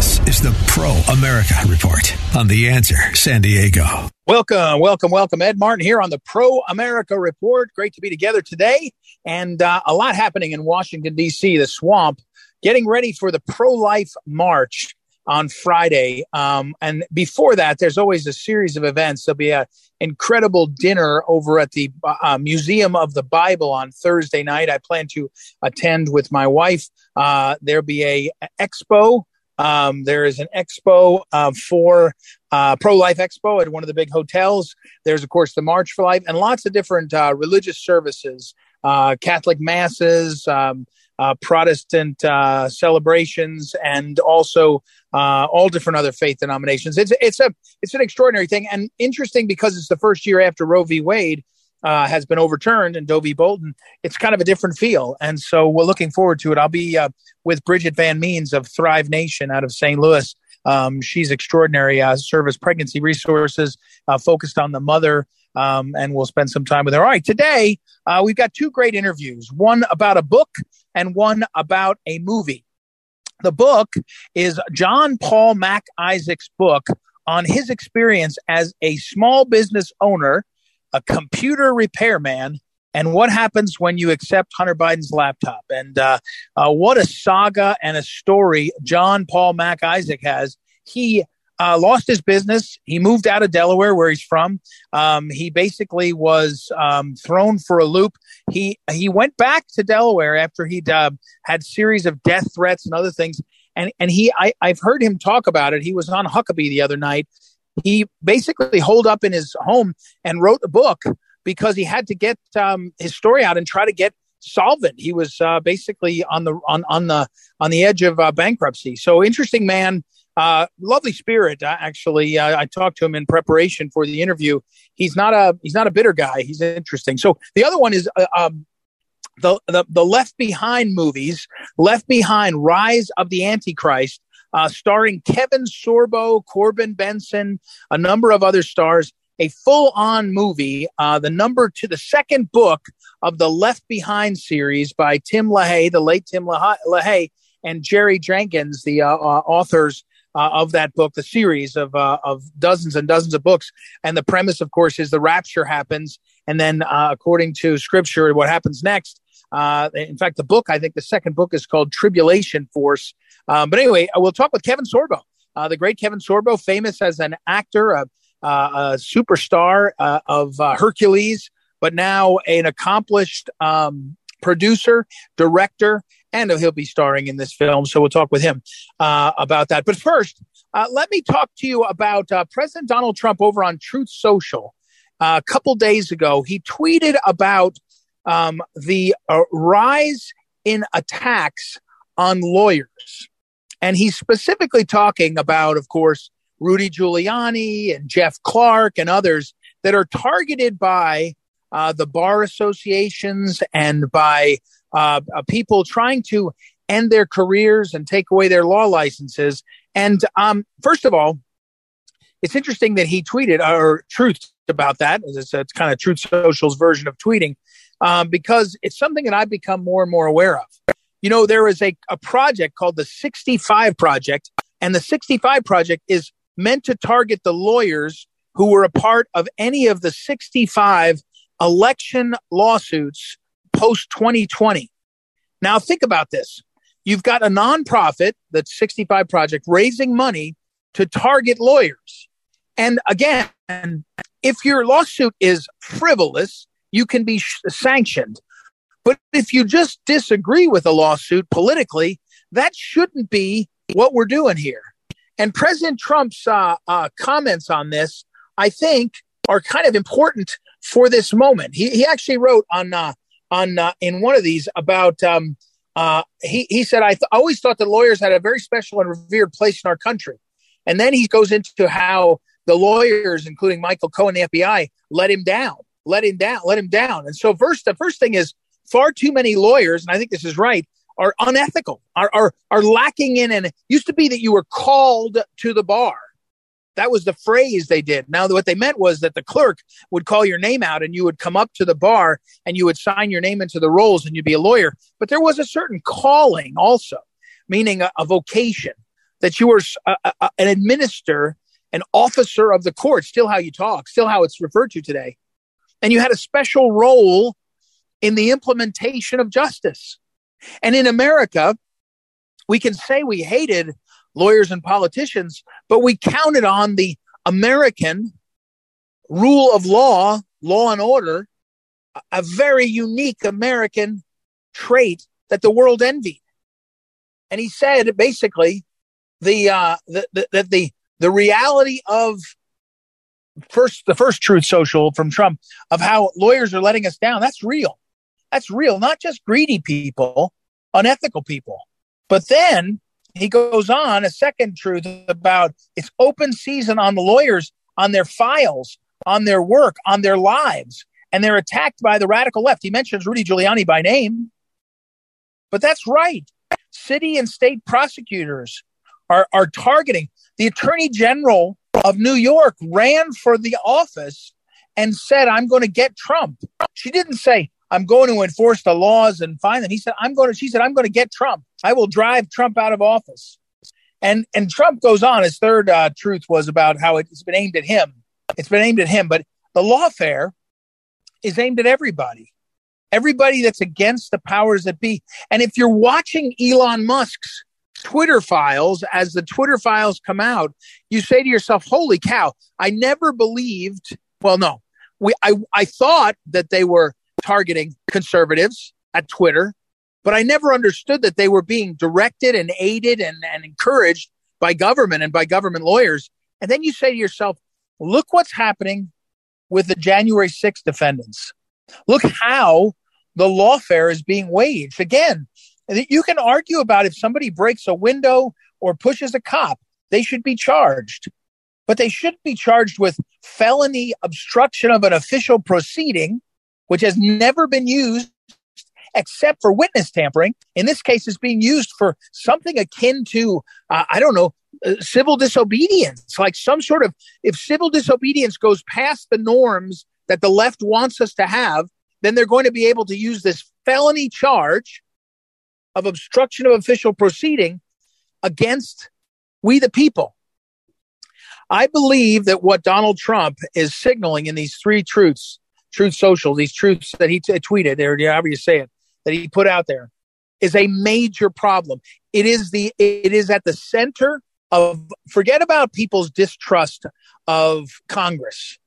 This is the Pro America Report on The Answer San Diego. Welcome, welcome, welcome. Ed Martin here on the Pro America Report. Great to be together today. And uh, a lot happening in Washington, D.C., the swamp, getting ready for the pro life march on Friday. Um, and before that, there's always a series of events. There'll be an incredible dinner over at the uh, Museum of the Bible on Thursday night. I plan to attend with my wife. Uh, there'll be a expo um, there is an expo uh, for uh, Pro Life Expo at one of the big hotels. There's, of course, the March for Life and lots of different uh, religious services, uh, Catholic masses, um, uh, Protestant uh, celebrations, and also all different other faith denominations. It's it's a it's an extraordinary thing and interesting because it's the first year after Roe v. Wade uh, has been overturned and Doe v. Bolton, it's kind of a different feel. And so we're looking forward to it. I'll be uh, with Bridget Van Means of Thrive Nation out of St. Louis. Um, she's extraordinary uh, service pregnancy resources uh, focused on the mother. Um, and we'll spend some time with her. All right, today uh, we've got two great interviews one about a book and one about a movie. The book is John Paul Mac Isaac's book on his experience as a small business owner a computer repairman, and what happens when you accept Hunter Biden's laptop. And uh, uh, what a saga and a story John Paul Mac Isaac has. He uh, lost his business. He moved out of Delaware, where he's from. Um, he basically was um, thrown for a loop. He he went back to Delaware after he'd uh, had series of death threats and other things. And and he I, I've heard him talk about it. He was on Huckabee the other night, he basically holed up in his home and wrote a book because he had to get um, his story out and try to get solvent. He was uh, basically on the on on the on the edge of uh, bankruptcy. So interesting man, uh, lovely spirit. Uh, actually, uh, I talked to him in preparation for the interview. He's not a he's not a bitter guy. He's interesting. So the other one is. Uh, um, the, the the Left Behind movies, Left Behind, Rise of the Antichrist, uh, starring Kevin Sorbo, Corbin Bernsen, a number of other stars. A full on movie, uh, the number to the second book of the Left Behind series by Tim LaHaye, the late Tim LaHaye, and Jerry Jenkins, the uh, uh authors uh, of that book, the series of uh, of dozens and dozens of books. And the premise, of course, is the rapture happens, and then uh, according to Scripture, what happens next. Uh, in fact, the book, I think, the second book is called Tribulation Force, um, but anyway, uh, we'll talk with Kevin Sorbo, uh, the great Kevin Sorbo, famous as an actor, a, a superstar uh, of uh, Hercules, but now an accomplished um, producer, director, and he'll be starring in this film. So we'll talk with him uh, about that. But first, let me talk to you about President Donald Trump over on Truth Social. a couple days ago, he tweeted about um, the rise in attacks on lawyers. And he's specifically talking about, of course, Rudy Giuliani and Jeff Clark and others that are targeted by uh, the bar associations and by uh, uh, people trying to end their careers and take away their law licenses. And um, first of all, it's interesting that he tweeted or truth about that. It's, it's kind of Truth Social's version of tweeting um, because it's something that I've become more and more aware of. You know, there is a, a project called the 65 Project, and the 65 Project is meant to target the lawyers who were a part of any of the 65 election lawsuits post 2020. Now, think about this. You've got a nonprofit, the 65 Project, raising money to target lawyers. And again, if your lawsuit is frivolous, you can be sh- sanctioned. But if you just disagree with a lawsuit politically, that shouldn't be what we're doing here. And President Trump's uh, uh, comments on this, I think, are kind of important for this moment. He, he actually wrote on uh, on uh, in one of these about um, Uh, he, he said, I th- always thought that lawyers had a very special and revered place in our country. And then he goes into how the lawyers, including Michael Cohen, the FBI, let him down, let him down, let him down. And so, first, the first thing is far too many lawyers, and I think this is right, are unethical, are, are, are lacking in. And it used to be that you were called to the bar. That was the phrase they did. Now, what they meant was that the clerk would call your name out and you would come up to the bar and you would sign your name into the rolls and you'd be a lawyer. But there was a certain calling also, meaning a, a vocation that you were a, a, an administrator, an officer of the court, still how you talk, still how it's referred to today. And you had a special role in the implementation of justice. And in America, we can say we hated lawyers and politicians, but we counted on the American rule of law, law and order, a very unique American trait that the world envied. And he said basically the uh, the, the, the, the the reality of first the first truth social from Trump of how lawyers are letting us down. That's real. That's real. Not just greedy people, unethical people. But then he goes on a second truth about it's open season on the lawyers, on their files, on their work, on their lives, and they're attacked by the radical left. He mentions Rudy Giuliani by name, but that's right. City and state prosecutors are, are targeting. The attorney general of New York ran for the office and said, I'm going to get Trump. She didn't say, I'm going to enforce the laws and find them. He said, I'm going to, she said, I'm going to get Trump. I will drive Trump out of office. And, and Trump goes on. His third uh, truth was about how it's been aimed at him. It's been aimed at him, but the lawfare is aimed at everybody. Everybody that's against the powers that be. And if you're watching Elon Musk's Twitter files, as the Twitter files come out, you say to yourself, holy cow, I never believed. Well, no, we, I, I thought that they were targeting conservatives at Twitter, but I never understood that they were being directed and aided and, and encouraged by government and by government lawyers. And then you say to yourself, look what's happening with the January 6th defendants. Look how the lawfare is being waged. Again, you can argue about if somebody breaks a window or pushes a cop, they should be charged. But they should be charged with felony obstruction of an official proceeding which has never been used except for witness tampering. In this case, is being used for something akin to, uh, I don't know, uh, civil disobedience, like some sort of, if civil disobedience goes past the norms that the left wants us to have, then they're going to be able to use this felony charge of obstruction of official proceeding against we the people. I believe that what Donald Trump is signaling in these three truths Truth Social, these truths that he t- tweeted, or however you say it, that he put out there, is a major problem. It is the it is at the center of forget about people's distrust of Congress.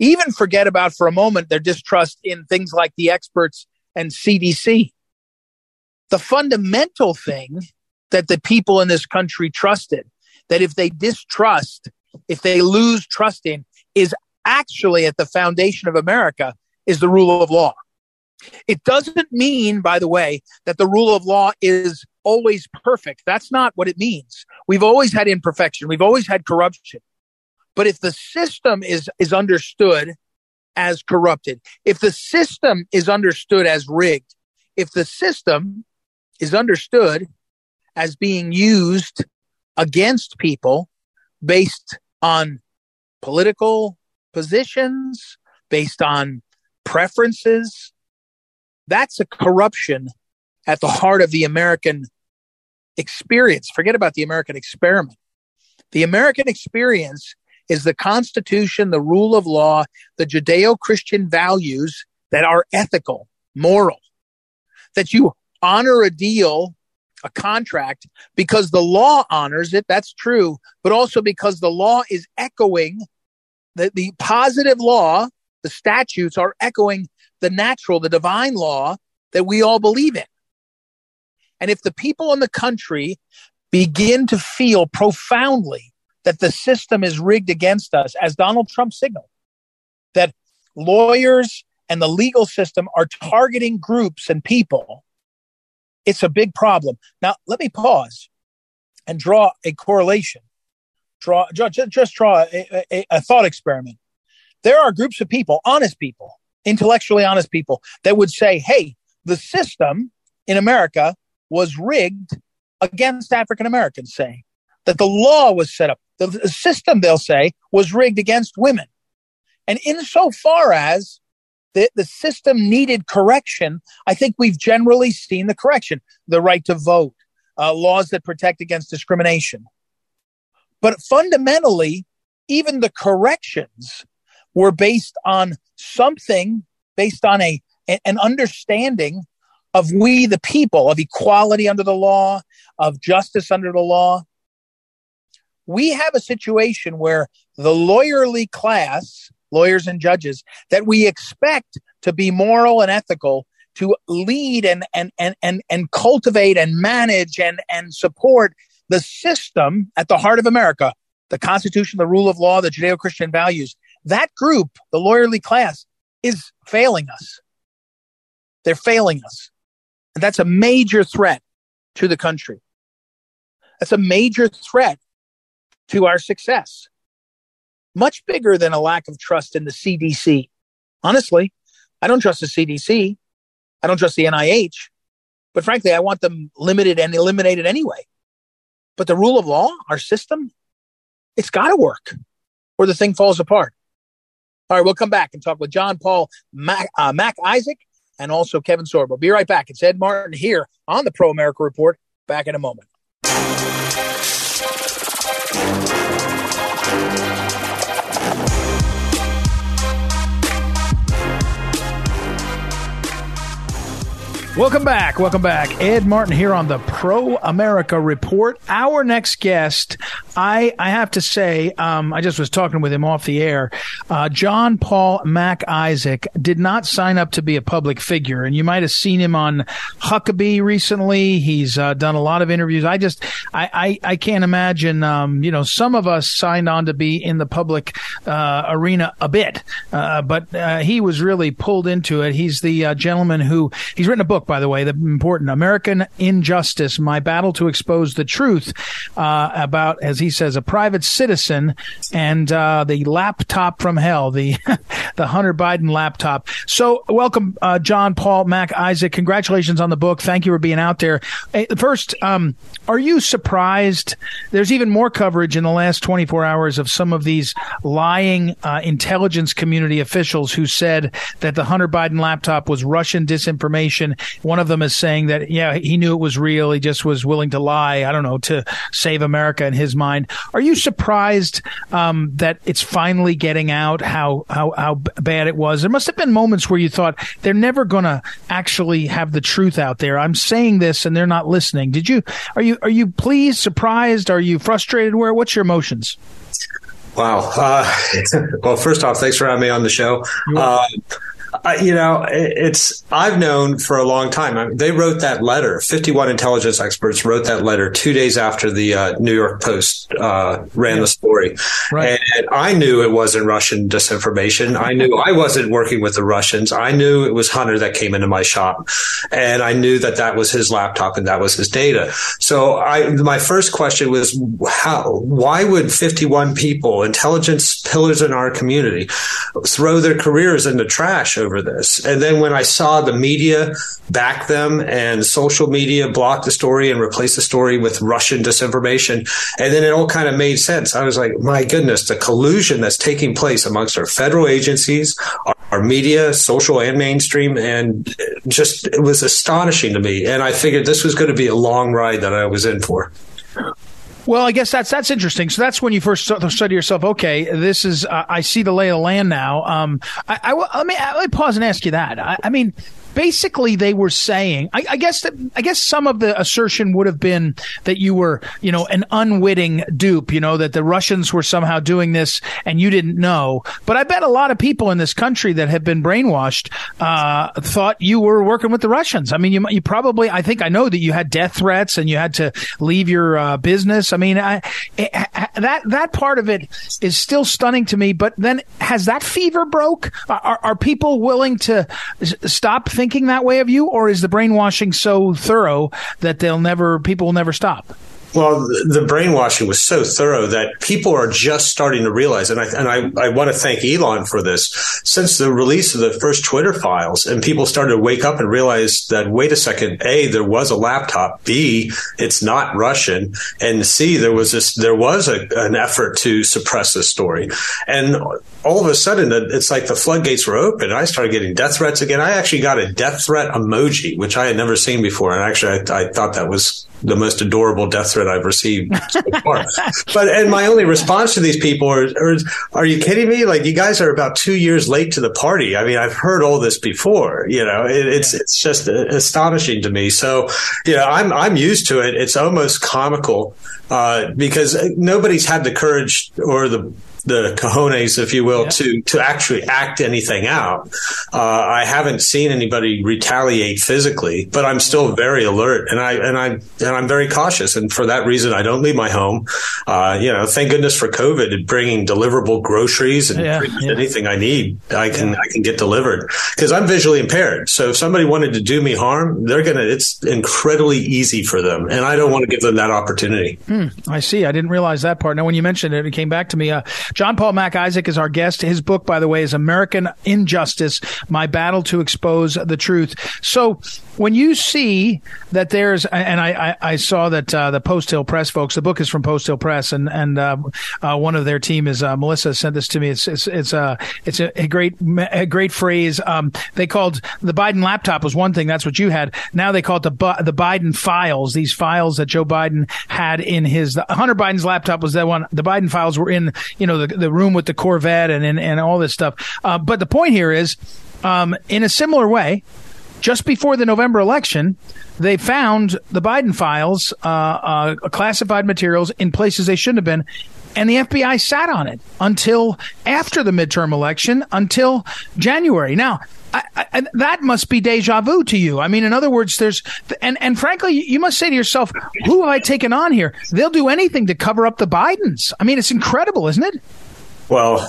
Even forget about for a moment their distrust in things like the experts and CDC. The fundamental thing that the people in this country trusted, that if they distrust, if they lose trust in, is actually at the foundation of America is the rule of law. It doesn't mean, by the way, that the rule of law is always perfect. That's not what it means. We've always had imperfection. We've always had corruption. But if the system is, is understood as corrupted, if the system is understood as rigged, if the system is understood as being used against people based on political positions, based on preferences. That's a corruption at the heart of the American experience. Forget about the American experiment. The American experience is the Constitution, the rule of law, the Judeo Christian values that are ethical, moral, that you honor a deal, a contract, because the law honors it. That's true. But also because the law is echoing the, the positive law, the statutes are echoing the natural, the divine law that we all believe in. And if the people in the country begin to feel profoundly that the system is rigged against us, as Donald Trump signaled, that lawyers and the legal system are targeting groups and people, It's a big problem. Now, let me pause and draw a correlation. Draw, just, just draw a, a, a thought experiment. There are groups of people, honest people, intellectually honest people, that would say, hey, the system in America was rigged against African Americans, say that the law was set up. The, the system, they'll say, was rigged against women. And insofar as the, the system needed correction, I think we've generally seen the correction. The right to vote, uh, laws that protect against discrimination. But fundamentally, even the corrections were based on something, based on a an understanding of we the people, of equality under the law, of justice under the law. We have a situation where the lawyerly class, lawyers and judges, that we expect to be moral and ethical, to lead and and and and, and cultivate and manage and, and support the system at the heart of America, the Constitution, the rule of law, the Judeo Christian values. That group, the lawyerly class, is failing us. They're failing us. And that's a major threat to the country. That's a major threat to our success. Much bigger than a lack of trust in the CDC. Honestly, I don't trust the CDC. I don't trust the NIH. But frankly, I want them limited and eliminated anyway. But the rule of law, our system, it's got to work or the thing falls apart. All right, we'll come back and talk with John Paul Mac, uh, Mac Isaac and also Kevin Sorbo. Be right back. It's Ed Martin here on the Pro America Report. Back in a moment. Welcome back. Welcome back. Ed Martin here on the Pro America Report. Our next guest, I, I have to say, um, I just was talking with him off the air. Uh, John Paul Mac Isaac did not sign up to be a public figure, and you might have seen him on Huckabee recently. He's uh, done a lot of interviews. I just, I, I, I can't imagine, um, you know, some of us signed on to be in the public uh, arena a bit, uh, but uh, he was really pulled into it. He's the uh, gentleman who, he's written a book by the way, the important American Injustice, My Battle to Expose the Truth uh, about, as he says, a private citizen and uh, the laptop from hell, the the Hunter Biden laptop. So, welcome, uh, John Paul Mac Isaac. Congratulations on the book. Thank you for being out there. First, um, are you surprised? There's even more coverage in the last 24 hours of some of these lying uh, intelligence community officials who said that the Hunter Biden laptop was Russian disinformation one of them is saying that, yeah, he knew it was real. He just was willing to lie, I don't know, to save America in his mind. Are you surprised um, that it's finally getting out how, how, how bad it was? There must have been moments where you thought they're never going to actually have the truth out there. I'm saying this and they're not listening. Did you, are you, are you pleased, surprised? Are you frustrated? Where, what's your emotions? Wow. Uh, well, first off, thanks for having me on the show. Uh, you know, it's I've known for a long time. I mean, they wrote that letter. Fifty-one intelligence experts wrote that letter two days after the uh, New York Post uh, ran yeah. the story, right. and I knew it wasn't Russian disinformation. I knew I wasn't working with the Russians. I knew it was Hunter that came into my shop, and I knew that that was his laptop and that was his data. So I, my first question was, how? Why would fifty-one people, intelligence pillars in our community, throw their careers in the trash over this. And then when I saw the media back them and social media block the story and replace the story with Russian disinformation, and then it all kind of made sense. I was like, my goodness, the collusion that's taking place amongst our federal agencies, our, our media, social and mainstream, and just it was astonishing to me. And I figured this was going to be a long ride that I was in for. Well, I guess that's that's interesting. So that's when you first said to yourself, "Okay, this is uh, I see the lay of the land now." Um, I, I, let me let me pause and ask you that. I, I mean, basically they were saying I, I, guess that I guess some of the assertion would have been that you were you know an unwitting dupe you know that the Russians were somehow doing this and you didn't know. But I bet a lot of people in this country that have been brainwashed uh, thought you were working with the Russians. I mean you you probably I think I know that you had death threats and you had to leave your uh, business. I mean I, that that part of it is still stunning to me but then has that fever broke? Are, are people willing to stop thinking that way of you, or is the brainwashing so thorough that they'll never people will never stop? Well, the brainwashing was so thorough that people are just starting to realize, and I and I, I want to thank Elon for this. Since the release of the first Twitter files, and people started to wake up and realize that wait a second, a there was a laptop, b it's not Russian, and c there was this there was a, an effort to suppress this story, and all of a sudden it's like the floodgates were open. I started getting death threats again. I actually got a death threat emoji, which I had never seen before, and actually I, I thought that was the most adorable death threat I've received so far. but and my only response to these people are, are, are you kidding me? Like you guys are about two years late to the party. I mean, I've heard all this before. You know, it, it's yeah. it's just astonishing to me. So, you know, I'm I'm used to it. It's almost comical uh, because nobody's had the courage or the the cojones, if you will, yeah. to to actually act anything out. Uh, I haven't seen anybody retaliate physically, but I'm still very alert and I and I and I'm very cautious. And for that reason, I don't leave my home. Uh, you know, thank goodness for COVID, and bringing deliverable groceries and yeah, yeah. anything I need, I can I can get delivered because I'm visually impaired. So if somebody wanted to do me harm, they're gonna. It's incredibly easy for them, and I don't want to give them that opportunity. Hmm, I see. I didn't realize that part. Now, when you mentioned it, it came back to me. Uh, John Paul Mac Isaac is our guest. His book, by the way, is American Injustice My Battle to Expose the Truth. So when you see that there's, and I, I, I saw that uh, the Post Hill Press folks, the book is from Post Hill Press, and and uh, uh, one of their team is uh, Melissa sent this to me. It's it's it's, uh, it's a, a, great a great phrase. Um, they called the Biden laptop was one thing. That's what you had. Now they call it the the Biden files. These files that Joe Biden had in his Hunter Biden's laptop was that one. The Biden files were in you know the the room with the Corvette and and, and all this stuff. Uh, but the point here is, um, in a similar way just before the November election, they found the Biden files, uh, uh, classified materials in places they shouldn't have been. And the FBI sat on it until after the midterm election, until January. Now, I, I, that must be deja vu to you. I mean, in other words, there's, and, and frankly, you must say to yourself, who have I taken on here? They'll do anything to cover up the Bidens. I mean, it's incredible, isn't it? Well,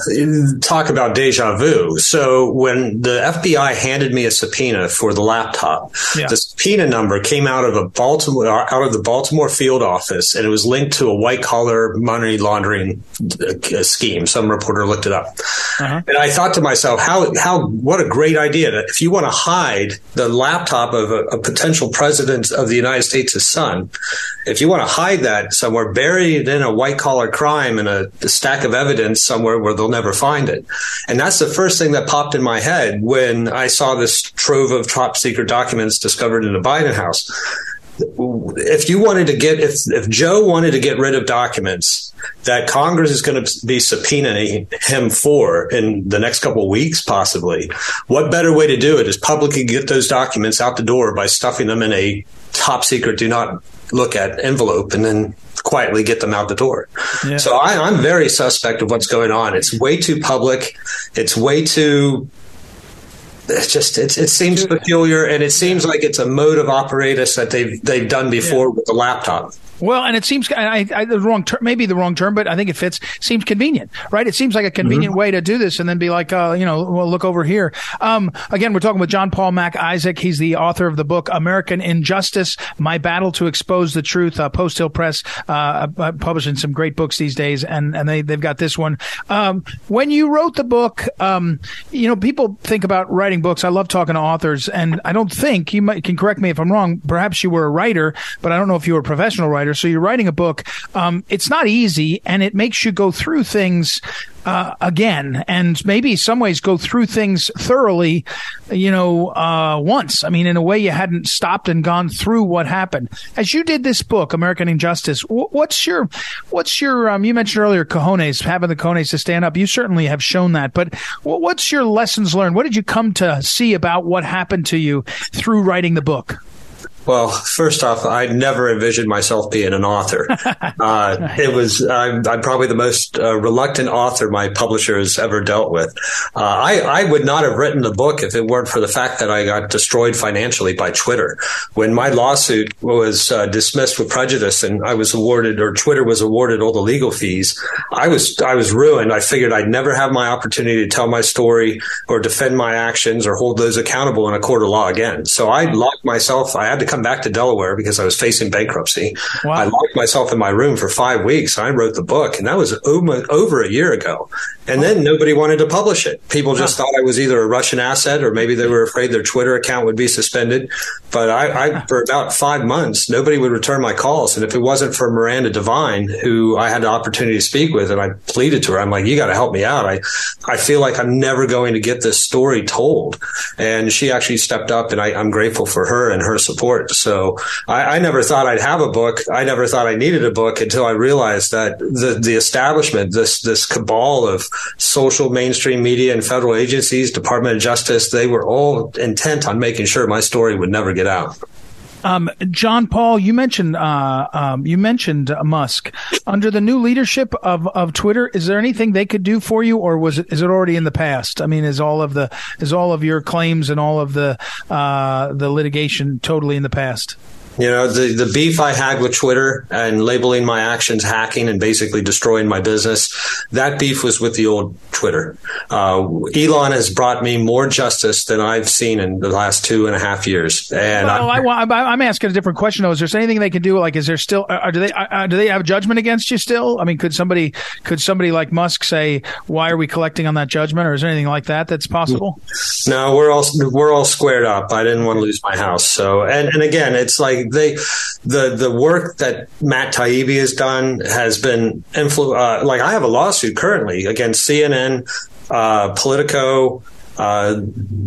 talk about deja vu. So when the FBI handed me a subpoena for the laptop, yeah. the subpoena number came out of a Baltimore out of the Baltimore field office, and it was linked to a white collar money laundering uh, scheme. Some reporter looked it up, uh-huh. and I thought to myself, how how what a great idea! If you want to hide the laptop of a, a potential president of the United States' son, if you want to hide that somewhere, bury it in a white collar crime and a stack of evidence somewhere somewhere where they'll never find it. And that's the first thing that popped in my head when I saw this trove of top secret documents discovered in the Biden house. If you wanted to get, if, if Joe wanted to get rid of documents that Congress is going to be subpoenaing him for in the next couple of weeks, possibly, what better way to do it is publicly get those documents out the door by stuffing them in a top secret, do not look at envelope and then quietly get them out the door. Yeah. So I, I'm very suspect of what's going on. It's way too public. It's way too it's just it's, it seems peculiar and it seems like it's a mode of operatus that they've they've done before yeah. with the laptop. Well, and it seems I, I, the wrong term, maybe the wrong term, but I think it fits. Seems convenient, right? It seems like a convenient mm-hmm. way to do this, and then be like, uh, you know, well, look over here. Um, again, we're talking with John Paul Mac Isaac. He's the author of the book "American Injustice: My Battle to Expose the Truth." Uh, Post Hill Press uh, uh, publishing some great books these days, and and they they've got this one. Um, when you wrote the book, um, you know, people think about writing books. I love talking to authors, and I don't think you might, can correct me if I'm wrong. Perhaps you were a writer, but I don't know if you were a professional writer writer. So you're writing a book. Um, it's not easy, and it makes you go through things uh, again, and maybe some ways go through things thoroughly. You know, uh, once. I mean, in a way, you hadn't stopped and gone through what happened. As you did this book, American Injustice, what's your, what's your? Um, you mentioned earlier cojones, having the cojones to stand up. You certainly have shown that. But what's your lessons learned? What did you come to see about what happened to you through writing the book? Well, first off, I never envisioned myself being an author. uh, it was I'm, I'm, probably the most uh, reluctant author my publisher has ever dealt with. Uh, I, I would not have written the book if it weren't for the fact that I got destroyed financially by Twitter. When my lawsuit was uh, dismissed with prejudice and I was awarded, or Twitter was awarded all the legal fees, I was I was ruined. I figured I'd never have my opportunity to tell my story or defend my actions or hold those accountable in a court of law again. So I locked myself. I had to come back to Delaware because I was facing bankruptcy. Wow. I locked myself in my room for five weeks. I wrote the book, and that was over, over a year ago. And then nobody wanted to publish it. People just thought I was either a Russian asset or maybe they were afraid their Twitter account would be suspended. But I, I for about five months, nobody would return my calls. And if it wasn't for Miranda Devine, who I had the opportunity to speak with, and I pleaded to her, I'm like, you got to help me out. I, I feel like I'm never going to get this story told. And she actually stepped up, and I, I'm grateful for her and her support. So I, I never thought I'd have a book. I never thought I needed a book until I realized that the, the establishment, this, this cabal of social mainstream media and federal agencies, Department of Justice, they were all intent on making sure my story would never get out. Um, John Paul, you mentioned uh, um, you mentioned Musk. Under the new leadership of, of Twitter, is there anything they could do for you, or was it is it already in the past? I mean, is all of the is all of your claims and all of the uh, the litigation totally in the past? You know, the, the beef I had with Twitter and labeling my actions hacking and basically destroying my business, that beef was with the old Twitter. Uh, Elon has brought me more justice than I've seen in the last two and a half years. And well, I'm, I, am asking a different question though. Is there anything they can do? Like, is there still, uh, do they, uh, do they have judgment against you still? I mean, could somebody, could somebody like Musk say, why are we collecting on that judgment? Or is there anything like that that's possible? No, we're all, we're all squared up. I didn't want to lose my house. So, and, and again, it's like, they the the work that Matt Taibbi has done has been influ- uh, like I have a lawsuit currently against CNN, uh, Politico, uh,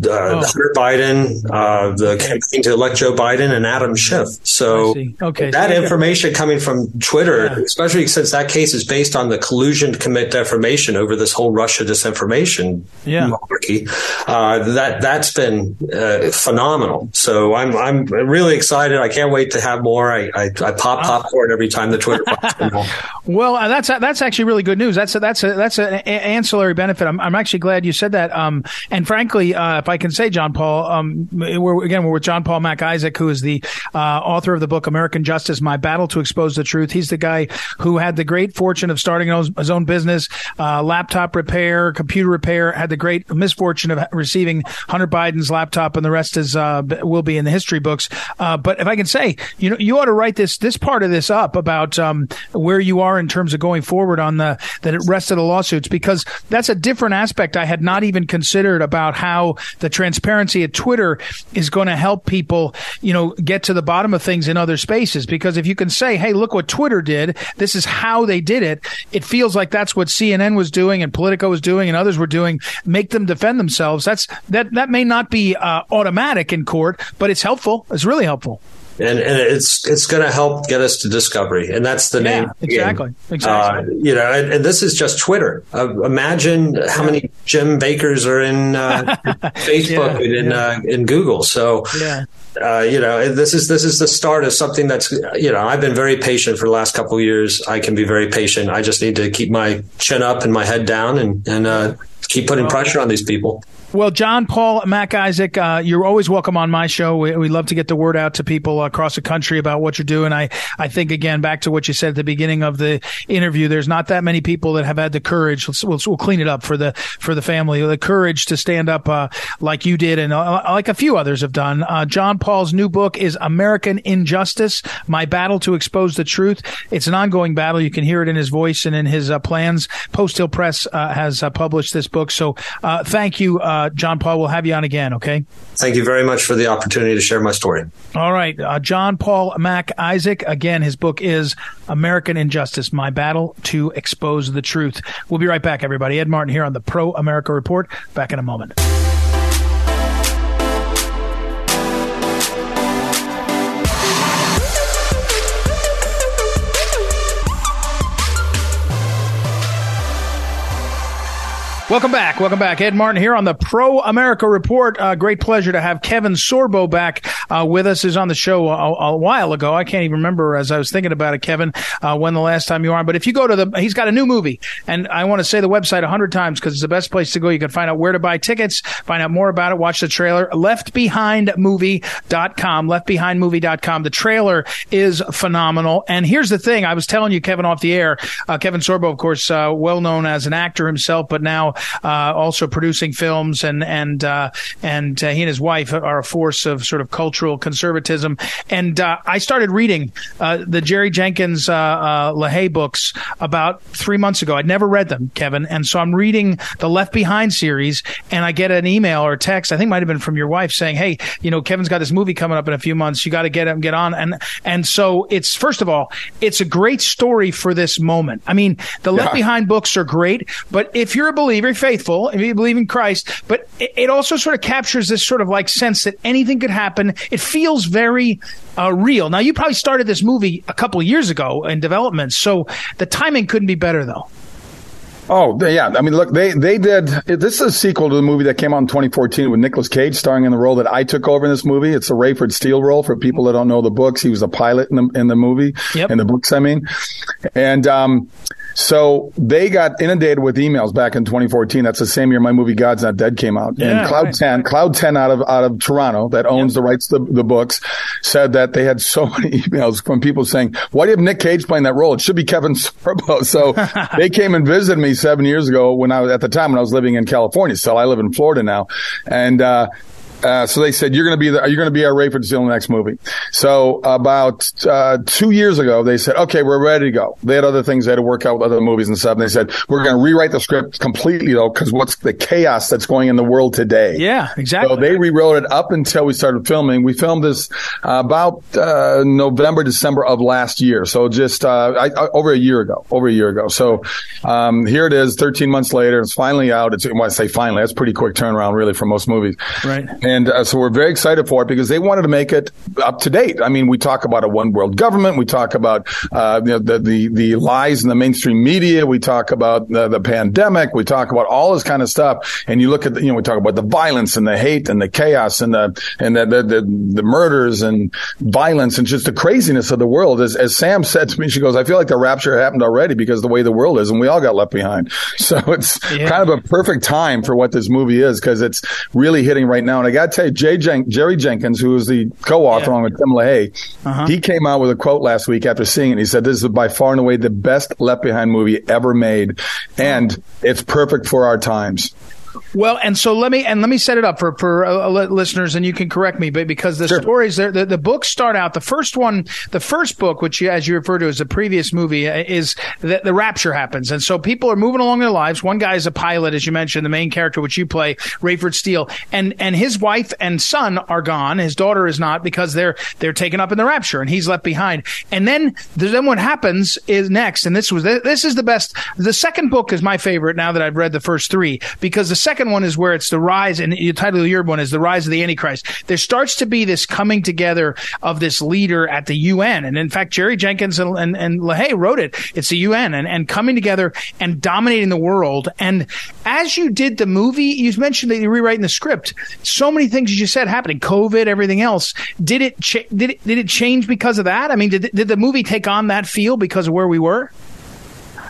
oh. Hunter Biden, uh, the campaign to elect Joe Biden, and Adam Schiff. So okay, that so information coming from Twitter, yeah. especially since that case is based on the collusion to commit defamation over this whole Russia disinformation yeah. monarchy, uh, that that's been uh, phenomenal. So I'm I'm really excited. I can't wait to have more. I I, I pop uh, popcorn every time the Twitter. well, uh, that's that's actually really good news. That's a, that's a, that's an ancillary benefit. I'm, I'm actually glad you said that. Um, and and frankly, uh, if I can say, John Paul, um, we're again we're with John Paul Mac Isaac, who is the uh, author of the book American Justice: My Battle to Expose the Truth. He's the guy who had the great fortune of starting his own business, uh, laptop repair, computer repair. Had the great misfortune of receiving Hunter Biden's laptop, and the rest is uh, will be in the history books. Uh, but if I can say, you know, you ought to write this this part of this up about um, where you are in terms of going forward on the the rest of the lawsuits, because that's a different aspect I had not even considered about how the transparency at Twitter is going to help people, you know, get to the bottom of things in other spaces. Because if you can say, hey, look what Twitter did, this is how they did it, it feels like that's what CNN was doing and Politico was doing and others were doing, make them defend themselves. That's that that may not be uh, automatic in court, but it's helpful. It's really helpful and, and it's it's going to help get us to discovery, and that's the yeah, name. Exactly, exactly. Uh, you know, and, and, this is just Twitter. Uh, imagine how many Jim Bakers are in uh, Facebook yeah, and in yeah. Uh, in Google. So. Yeah. Uh, you know, this is this is the start of something that's you know I've been very patient for the last couple of years. I can be very patient. I just need to keep my chin up and my head down and and uh, keep putting pressure on these people. Well, John Paul, Mac Isaac, uh, you're always welcome on my show. We, we, love to get the word out to people across the country about what you're doing. I, I think again, back to what you said at the beginning of the interview, there's not that many people that have had the courage. Let's, we'll, we'll clean it up for the, for the family, the courage to stand up, uh, like you did and uh, like a few others have done. Uh, John Paul's new book is American Injustice, My Battle to Expose the Truth. It's an ongoing battle. You can hear it in his voice and in his uh, plans. Post Hill Press, uh, has published this book. So, thank you, uh, John Paul. We'll have you on again, okay? Thank you very much for the opportunity to share my story. All right. Uh, John Paul Mac Isaac. Again, his book is American Injustice My Battle to Expose the Truth. We'll be right back, everybody. Ed Martin here on the Pro America Report. Back in a moment. Welcome back. Welcome back. Ed Martin here on the Pro America Report. Uh, great pleasure to have Kevin Sorbo back uh, with us, is on the show a, a, while ago. I can't even remember as I was thinking about it, Kevin, uh, when the last time you were on. But if you go to the, he's got a new movie, and I want to say the website a hundred times because it's the best place to go. You can find out where to buy tickets, find out more about it, watch the trailer. LeftBehindMovie.com. LeftBehindMovie.com. The trailer is phenomenal. And here's the thing: I was telling you, Kevin, off the air. Uh, Kevin Sorbo, of course, uh, well known as an actor himself, but now uh, also producing films, and and uh, and he and his wife are a force of sort of cultural conservatism. And uh, I started reading uh, the Jerry Jenkins uh, uh, LaHaye books about three months ago. I'd never read them, Kevin, and so I'm reading the Left Behind series, and I get an email or text. I think might have been from your wife saying, "Hey, you know, Kevin's got this movie coming up in a few months. You got to get him, get on." And and so it's first of all, it's a great story for this moment. I mean, the Left Behind books are great, but if you're a believer, faithful, if you believe in Christ, but it, it also sort of captures this sort of like sense that anything could happen. It feels very uh, real. Now, you probably started this movie a couple of years ago in development, so the timing couldn't be better, though. Oh yeah, I mean, look, they they did. This is a sequel to the movie that came out in 2014 with Nicolas Cage starring in the role that I took over in this movie. It's a Rayford Steele role for people that don't know the books. He was a pilot in the in the movie, yep. in the books. I mean, and um, so they got inundated with emails back in 2014. That's the same year my movie God's Not Dead came out. Yeah, and Cloud right. 10, Cloud 10 out of out of Toronto that owns yep. the rights to the, the, books said that they had so many emails from people saying, "Why do you have Nick Cage playing that role? It should be Kevin Sorbo." So they came and visited me seven years ago when I was at the time when I was living in California. So I live in Florida now, and uh, uh, so they said, you're going to be the, you're going to be our Rayford Steele in the next movie. So about, uh, two years ago, they said, okay, we're ready to go. They had other things they had to work out with other movies and stuff. And they said, we're going to rewrite the script completely though, because what's the chaos that's going in the world today? Yeah, exactly. So they rewrote it up until we started filming. We filmed this uh, about, uh, November, December of last year. So just, uh, I, I, over a year ago, over a year ago. So, um, here it is 13 months later. It's finally out. It's, when I say finally, that's pretty quick turnaround really for most movies. Right. And uh, so we're very excited for it because they wanted to make it up to date. I mean, we talk about a one world government. We talk about uh, you know, the, the, the lies in the mainstream media. We talk about the, the, pandemic. We talk about all this kind of stuff. And you look at the, you know we talk about the violence and the hate and the chaos and the and the the, the, the murders and violence and just the craziness of the world. As, as Sam said to me, she goes, "I feel like the rapture happened already because the way the world is, and we all got left behind." So it's yeah. kind of a perfect time for what this movie is because it's really hitting right now. And I got to tell you, Jay Jen- Jerry Jenkins, who was the co-author yeah. along with Tim LaHaye, uh-huh. he came out with a quote last week after seeing it. He said, "This is by far and away the best Left Behind movie ever made, and it's perfect for our times." Well, and so let me and let me set it up for for uh, listeners, and you can correct me, but because the sure. stories, the, the books start out. The first one, the first book, which as you refer to as the previous movie, uh, is that the rapture happens, and so people are moving along their lives. One guy is a pilot, as you mentioned, the main character, which you play, Rayford Steele, and and his wife and son are gone. His daughter is not because they're they're taken up in the rapture, and he's left behind. And then then what happens is next, and this was this is the best. The second book is my favorite now that I've read the first three because the second one is where it's the rise, and the title of your one is the rise of the Antichrist. There starts to be this coming together of this leader at the UN, and in fact, Jerry Jenkins and, and, and LaHaye wrote it. It's the UN, and, and coming together and dominating the world. And as you did the movie, you mentioned that you're rewriting the script. So many things you just said happening, COVID, everything else. Did it cha- did it did it change because of that? I mean, did did the movie take on that feel because of where we were?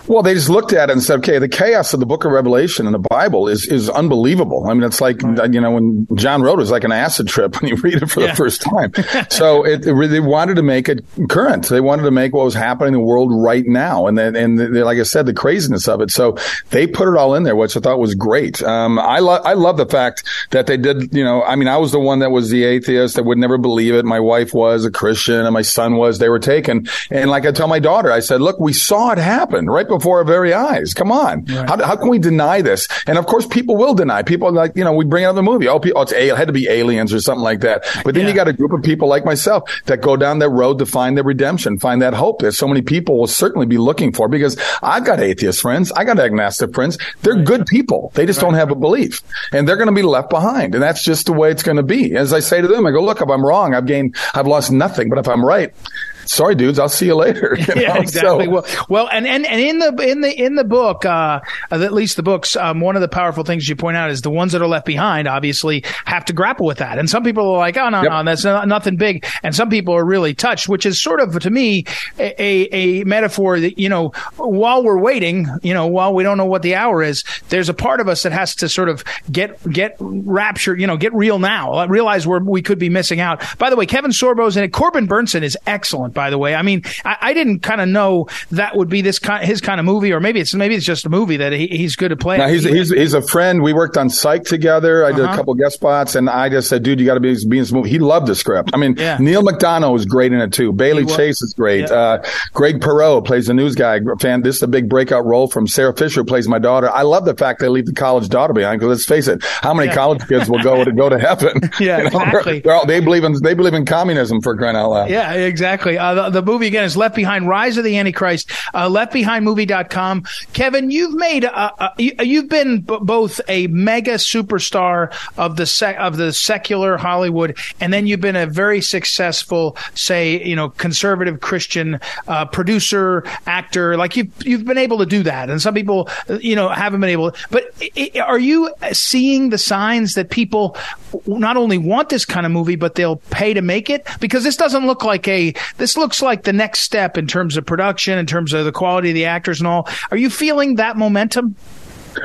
Well, they just looked at it and said, okay, the chaos of the book of Revelation in the Bible is, is unbelievable. I mean, it's like, you know, when John wrote it, it was like an acid trip when you read it for yeah. the first time. so it, it, they wanted to make it current. They wanted to make what was happening in the world right now. And then, and the, like I said, the craziness of it. So they put it all in there, which I thought was great. Um, I love, I love the fact that they did, you know, I mean, I was the one that was the atheist that would never believe it. My wife was a Christian and my son was, they were taken. And like I tell my daughter, I said, look, we saw it happen right before our very eyes. Come on. Right. How, how can we deny this? And of course, people will deny. People like, you know, we bring out the movie. Oh, people, oh, it's, it had to be aliens or something like that. But then yeah. you got a group of people like myself that go down that road to find their redemption, find that hope that so many people will certainly be looking for because I've got atheist friends. I got agnostic friends. They're right. good people. They just right. don't have a belief and they're going to be left behind. And that's just the way it's going to be. As I say to them, I go, look, if I'm wrong, I've gained, I've lost nothing. But if I'm right, sorry, dudes, I'll see you later. You yeah, exactly. So, well, well, and, and, and in the, in the, in the book, uh, at least the books, um, one of the powerful things you point out is the ones that are left behind obviously have to grapple with that. And some people are like, oh, no, yep. no, that's not, nothing big. And some people are really touched, which is sort of, to me, a, a, metaphor that, you know, while we're waiting, you know, while we don't know what the hour is, there's a part of us that has to sort of get, get raptured, you know, get real now, realize where we could be missing out. By the way, Kevin Sorbo's in it. Corbin Bernsen is excellent, by the way. I mean, I, I didn't kind of know that would be this kind, his kind of movie, or maybe it's, maybe it's just a movie that he, he's good at playing. Now, he's, he's, he's a friend. We worked on Psych together. I uh-huh. did a uh-huh. couple guest spots and I just said, dude, you got to be, be in this movie. He loved the script. I mean, yeah. Neal McDonough is great in it too. Bailey Chase is great. Yeah. Uh, Greg Perrow plays the news guy. Fan, this is a big breakout role from Sarah Fisher plays my daughter. I love the fact they leave the college daughter behind because let's face it, how many yeah. college kids will go to go to heaven? yeah, you know, exactly. All, they believe in they believe in communism for crying out loud. Yeah, exactly. Uh, the, the, movie again is Left Behind: Rise of the Antichrist. Uh, LeftBehindMovie.com. Kevin, you've made uh, uh you, have been b- both a mega superstar of the sec- of the secular Hollywood, and then you've been a very successful, say, you know, conservative Christian uh, producer, actor. Like you've you've been able to do that, and some people, you know, haven't been able. But are you seeing the signs that people not only want this kind of movie, but they'll pay to make it? Because this doesn't look like a. This looks like the next step in terms of production, in terms of the quality of the actors and all. Are you feeling that momentum?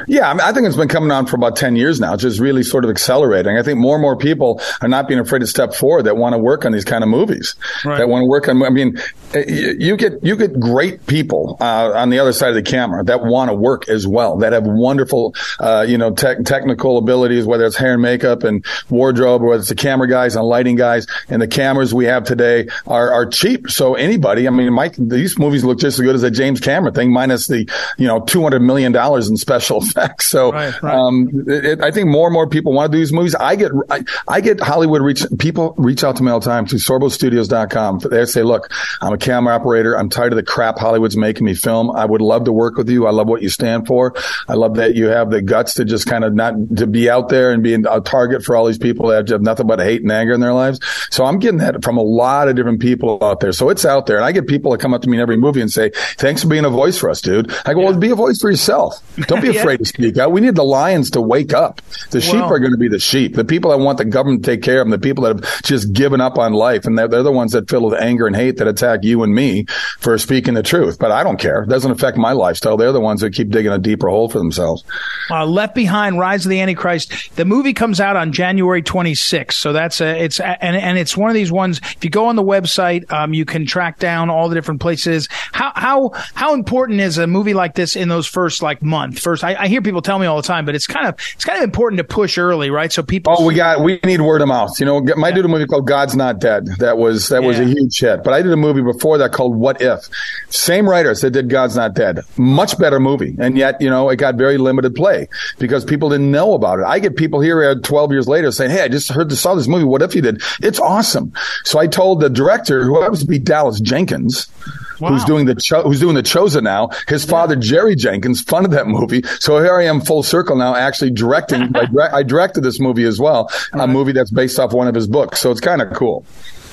Yeah, I, mean, I, think it's been coming on for about 10 years now, just really sort of accelerating. I think more and more people are not being afraid to step forward that want to work on these kind of movies, right. that want to work on, I mean, you get, you get great people, uh, on the other side of the camera that want to work as well, that have wonderful, uh, you know, te- technical abilities, whether it's hair and makeup and wardrobe, or whether it's the camera guys and lighting guys. And the cameras we have today are, are cheap. So anybody, I mean, Mike, these movies look just as good as a James Cameron thing, minus the, you know, $200 million in special effects. So right, right. Um, it, I think more and more people want to do these movies. I get I, I, get Hollywood reach people reach out to me all the time to sorbostudios.com. They say, look, I'm a camera operator. I'm tired of the crap Hollywood's making me film. I would love to work with you. I love what you stand for. I love that you have the guts to just kind of not to be out there and be a target for all these people that have nothing but hate and anger in their lives. So I'm getting that from a lot of different people out there. So it's out there. And I get people that come up to me in every movie and say, thanks for being a voice for us, dude. I go, yeah. well, be a voice for yourself. Don't be afraid afraid to speak out. We need the lions to wake up. The sheep are going to be the sheep. The people that want the government to take care of them, the people that have just given up on life, and they're, they're the ones that fill with anger and hate that attack you and me for speaking the truth. But I don't care. It doesn't affect my lifestyle. They're the ones that keep digging a deeper hole for themselves. Uh, Left Behind: Rise of the Antichrist. The movie comes out on January 26th, so that's a, it's a, and and it's one of these ones. If you go on the website, um, you can track down all the different places. How how how important is a movie like this in those first like month? First, I, I hear people tell me all the time, but it's kind of it's kind of important to push early, right? So people. Oh, we got we need word of mouth. You know, I did a movie called God's Not Dead. That was that yeah. was a huge hit. But I did a movie before that called What If. Same writers that did God's Not Dead. Much better movie, and yet you know it got very limited play because people didn't know about it. I get people here uh, 12 years later saying, "Hey, I just heard saw this movie. What if you did? It's awesome." So I told the director, who happens to be Dallas Jenkins wow. who's doing the cho- who's doing the Chosen now. His yeah. father Jerry Jenkins funded that movie, so here I am full circle now, actually directing. I, I, directed this movie as well, a movie that's based off one of his books. So it's kind of cool.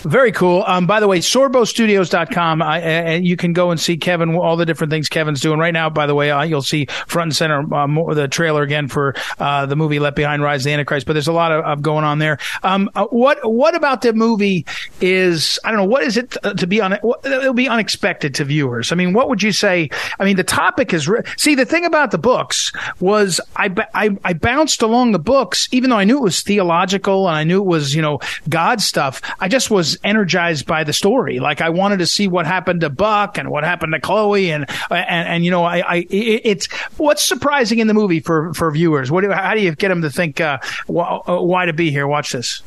Very cool. Um, by the way, sorbostudios.com. I, and you can go and see Kevin, all the different things Kevin's doing right now. By the way, uh, you'll see front and center uh, more, the trailer again for uh, the movie Left Behind: Rise of the Antichrist. But there's a lot of, of going on there. Um, uh, what what about the movie is I don't know what is it to be on it'll be unexpected to viewers. I mean, what would you say? I mean, the topic is re- see the thing about the books was I, I I bounced along the books even though I knew it was theological and I knew it was you know God stuff. I just was energized by the story. Like I wanted to see what happened to Buck and what happened to Chloe, and and, and you know, I, I it's what's surprising in the movie for for viewers. What do, how do you get them to think uh, why to be here? Watch this.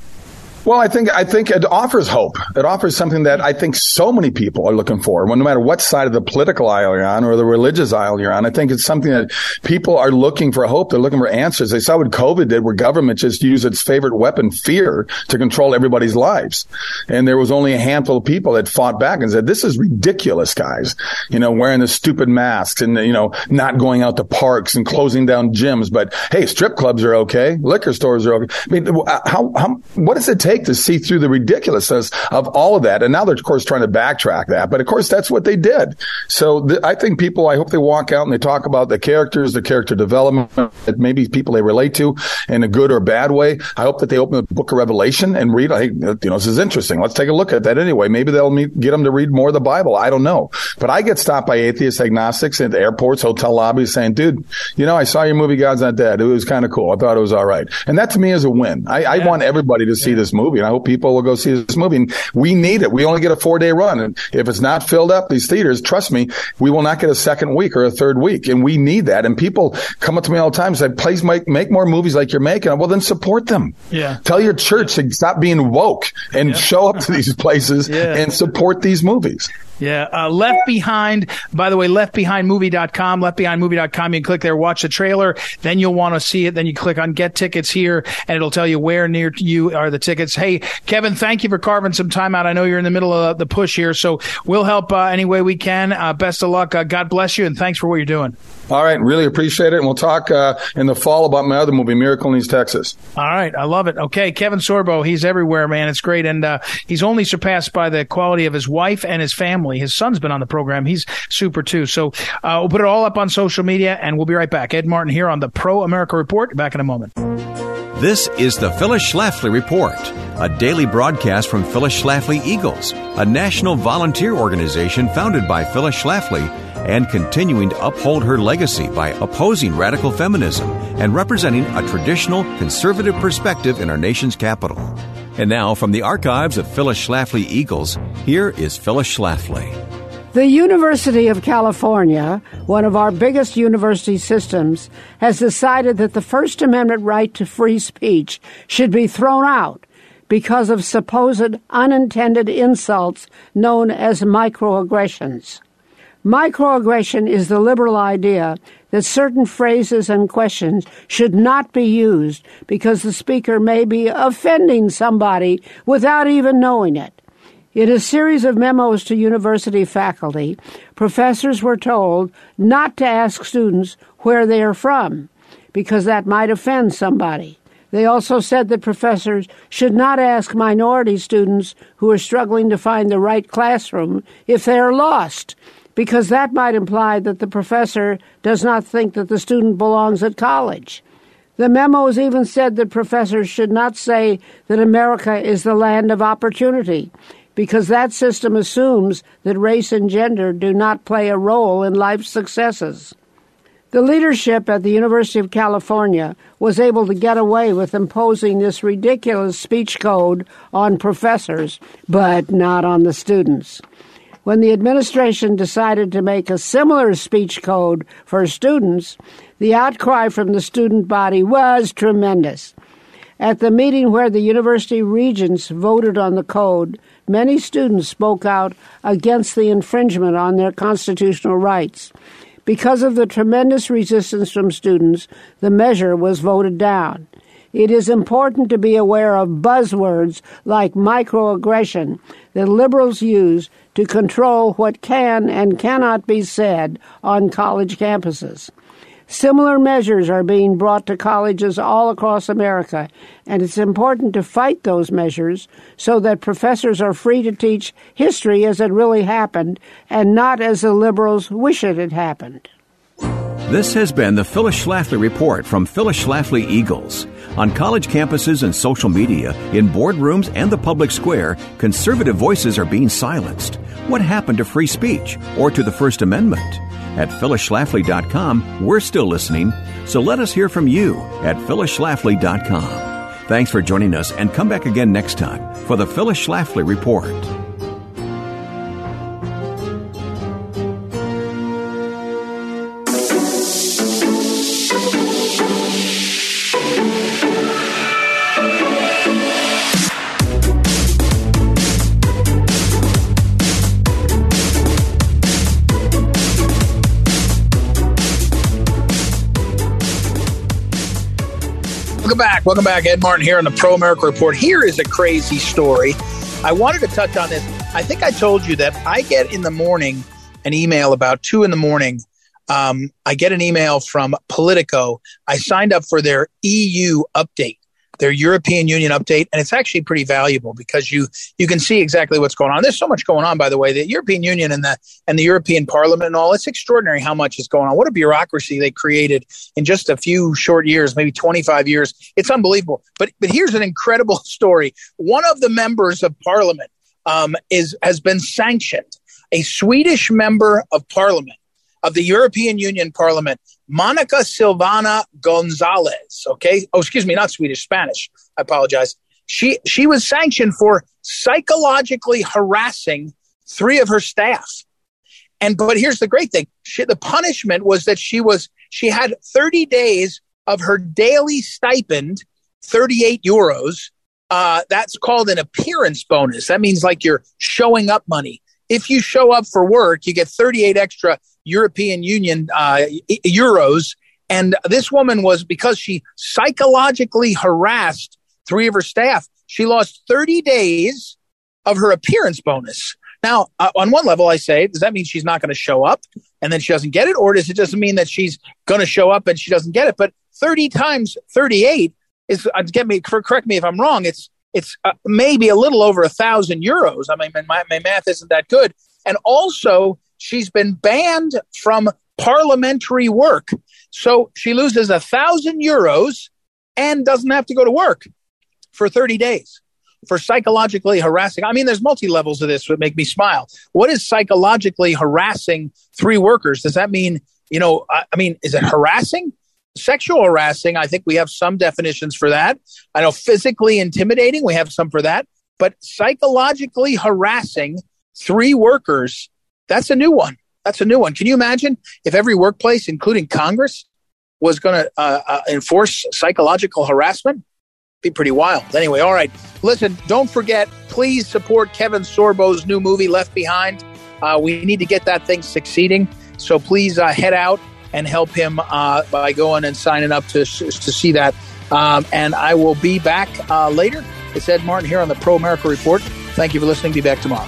Well, I think I think it offers hope. It offers something that I think so many people are looking for. No matter what side of the political aisle you're on or the religious aisle you're on, I think it's something that people are looking for hope. They're looking for answers. They saw what COVID did, where government just used its favorite weapon, fear, to control everybody's lives. And there was only a handful of people that fought back and said, "This is ridiculous, guys." You know, wearing the stupid masks and you know not going out to parks and closing down gyms. But hey, strip clubs are okay. Liquor stores are okay. I mean, how, how what does it take? Take to see through the ridiculousness of all of that. And now they're, of course, trying to backtrack that. But of course, that's what they did. So th- I think people, I hope they walk out and they talk about the characters, the character development, that maybe people they relate to in a good or bad way. I hope that they open the book of Revelation and read, hey, you know, this is interesting. Let's take a look at that anyway. Maybe they'll meet, get them to read more of the Bible. I don't know. But I get stopped by atheists, agnostics at airports, hotel lobbies saying, dude, you know, I saw your movie God's Not Dead. It was kind of cool. I thought it was all right. And that to me is a win. I, I want everybody to see this movie and I hope people will go see this movie. And we need it. We only get a four day run. And if it's not filled up, these theaters, trust me, we will not get a second week or a third week. And we need that. And people come up to me all the time and say, please make, make more movies like you're making. Well, then support them. Yeah. Tell your church to stop being woke and show up to these places Yeah. and support these movies. Yeah. Uh, Left Behind, by the way, leftbehindmovie.com, leftbehindmovie.com. You can click there, watch the trailer. Then you'll want to see it. Then you click on get tickets here and it'll tell you where near you are the tickets. Hey, Kevin, thank you for carving some time out. I know you're in the middle of the push here, so we'll help uh, any way we can. Uh, best of luck. Uh, God bless you and thanks for what you're doing. All right. Really appreciate it. And we'll talk uh, in the fall about my other movie, Miracle in East Texas. All right, I love it. Okay, Kevin Sorbo, he's everywhere, man. It's great, and uh, he's only surpassed by the quality of his wife and his family. His son's been on the program; he's super too. So uh, we'll put it all up on social media, and we'll be right back. Ed Martin here on the Pro America Report. Back in a moment. This is the Phyllis Schlafly Report, a daily broadcast from Phyllis Schlafly Eagles, a national volunteer organization founded by Phyllis Schlafly and continuing to uphold her legacy by opposing radical feminism and representing a traditional conservative perspective in our nation's capital. And now, from the archives of Phyllis Schlafly Eagles, here is Phyllis Schlafly. The University of California, one of our biggest university systems, has decided that the First Amendment right to free speech should be thrown out because of supposed unintended insults known as microaggressions. Microaggression is the liberal idea that certain phrases and questions should not be used because the speaker may be offending somebody without even knowing it. In a series of memos to university faculty, professors were told not to ask students where they are from because that might offend somebody. They also said that professors should not ask minority students who are struggling to find the right classroom if they are lost because that might imply that the professor does not think that the student belongs at college. The memos even said that professors should not say that America is the land of opportunity because that system assumes that race and gender do not play a role in life's successes. The leadership at the University of California was able to get away with imposing this ridiculous speech code on professors, but not on the students. When the administration decided to make a similar speech code for students, the outcry from the student body was tremendous. At the meeting where the university regents voted on the code, many students spoke out against the infringement on their constitutional rights. Because of the tremendous resistance from students, the measure was voted down. It is important to be aware of buzzwords like microaggression that liberals use to control what can and cannot be said on college campuses. Similar measures are being brought to colleges all across America, and it's important to fight those measures so that professors are free to teach history as it really happened and not as the liberals wish it had happened. This has been the Phyllis Schlafly Report from Phyllis Schlafly Eagles. On college campuses and social media, in boardrooms and the public square, conservative voices are being silenced. What happened to free speech or to the First Amendment? At phyllisschlafly.com, we're still listening, so let us hear from you at phyllisschlafly.com. Thanks for joining us and come back again next time for the Phyllis Schlafly Report. Welcome back. Welcome back. Ed Martin here on the Pro America Report. Here is a crazy story. I wanted to touch on this. I think I told you that I get in the morning an email about two in the morning. Um, I get an email from Politico. I signed up for their EU update. Their European Union update, and it's actually pretty valuable because you you can see exactly what's going on. There's so much going on, by the way. The European Union and the and the European Parliament and all. It's extraordinary how much is going on. What a bureaucracy they created in just a few short years, maybe 25 years. It's unbelievable. But but here's an incredible story. One of the members of Parliament um, is has been sanctioned. A Swedish member of Parliament of the European Union Parliament, Monica Silvana Gonzalez. Okay. Oh, excuse me, not Swedish, Spanish. I apologize. She she was sanctioned for psychologically harassing three of her staff. And but here's the great thing: she, the punishment was that she was she had 30 days of her daily stipend, 38 euros. Uh, that's called an appearance bonus. That means like you're showing up money. If you show up for work, you get 38 extra European Union uh, euros. And this woman was because she psychologically harassed three of her staff. She lost 30 days of her appearance bonus. Now, uh, on one level, I say, does that mean she's not going to show up and then she doesn't get it? Or does it just mean that she's going to show up and she doesn't get it? But 30 times 38 is, uh, get me, correct me if I'm wrong, it's, it's uh, maybe a little over a thousand euros. I mean, my, my math isn't that good. And also, she's been banned from parliamentary work. So she loses a thousand euros and doesn't have to go to work for 30 days for psychologically harassing. I mean, there's multi levels of this that make me smile. What is psychologically harassing three workers? Does that mean, you know, I, I mean, is it harassing? Sexual harassing, I think we have some definitions for that. I know physically intimidating, we have some for that. But psychologically harassing three workers that's a new one. That's a new one. Can you imagine if every workplace, including Congress, was going to uh, uh, enforce psychological harassment? Be pretty wild. Anyway, all right. Listen, don't forget, please support Kevin Sorbo's new movie, Left Behind. Uh, we need to get that thing succeeding. So please uh, head out and help him uh, by going and signing up to, to see that. Um, and I will be back uh, later. It's Ed Martin here on the Pro America Report. Thank you for listening. Be back tomorrow.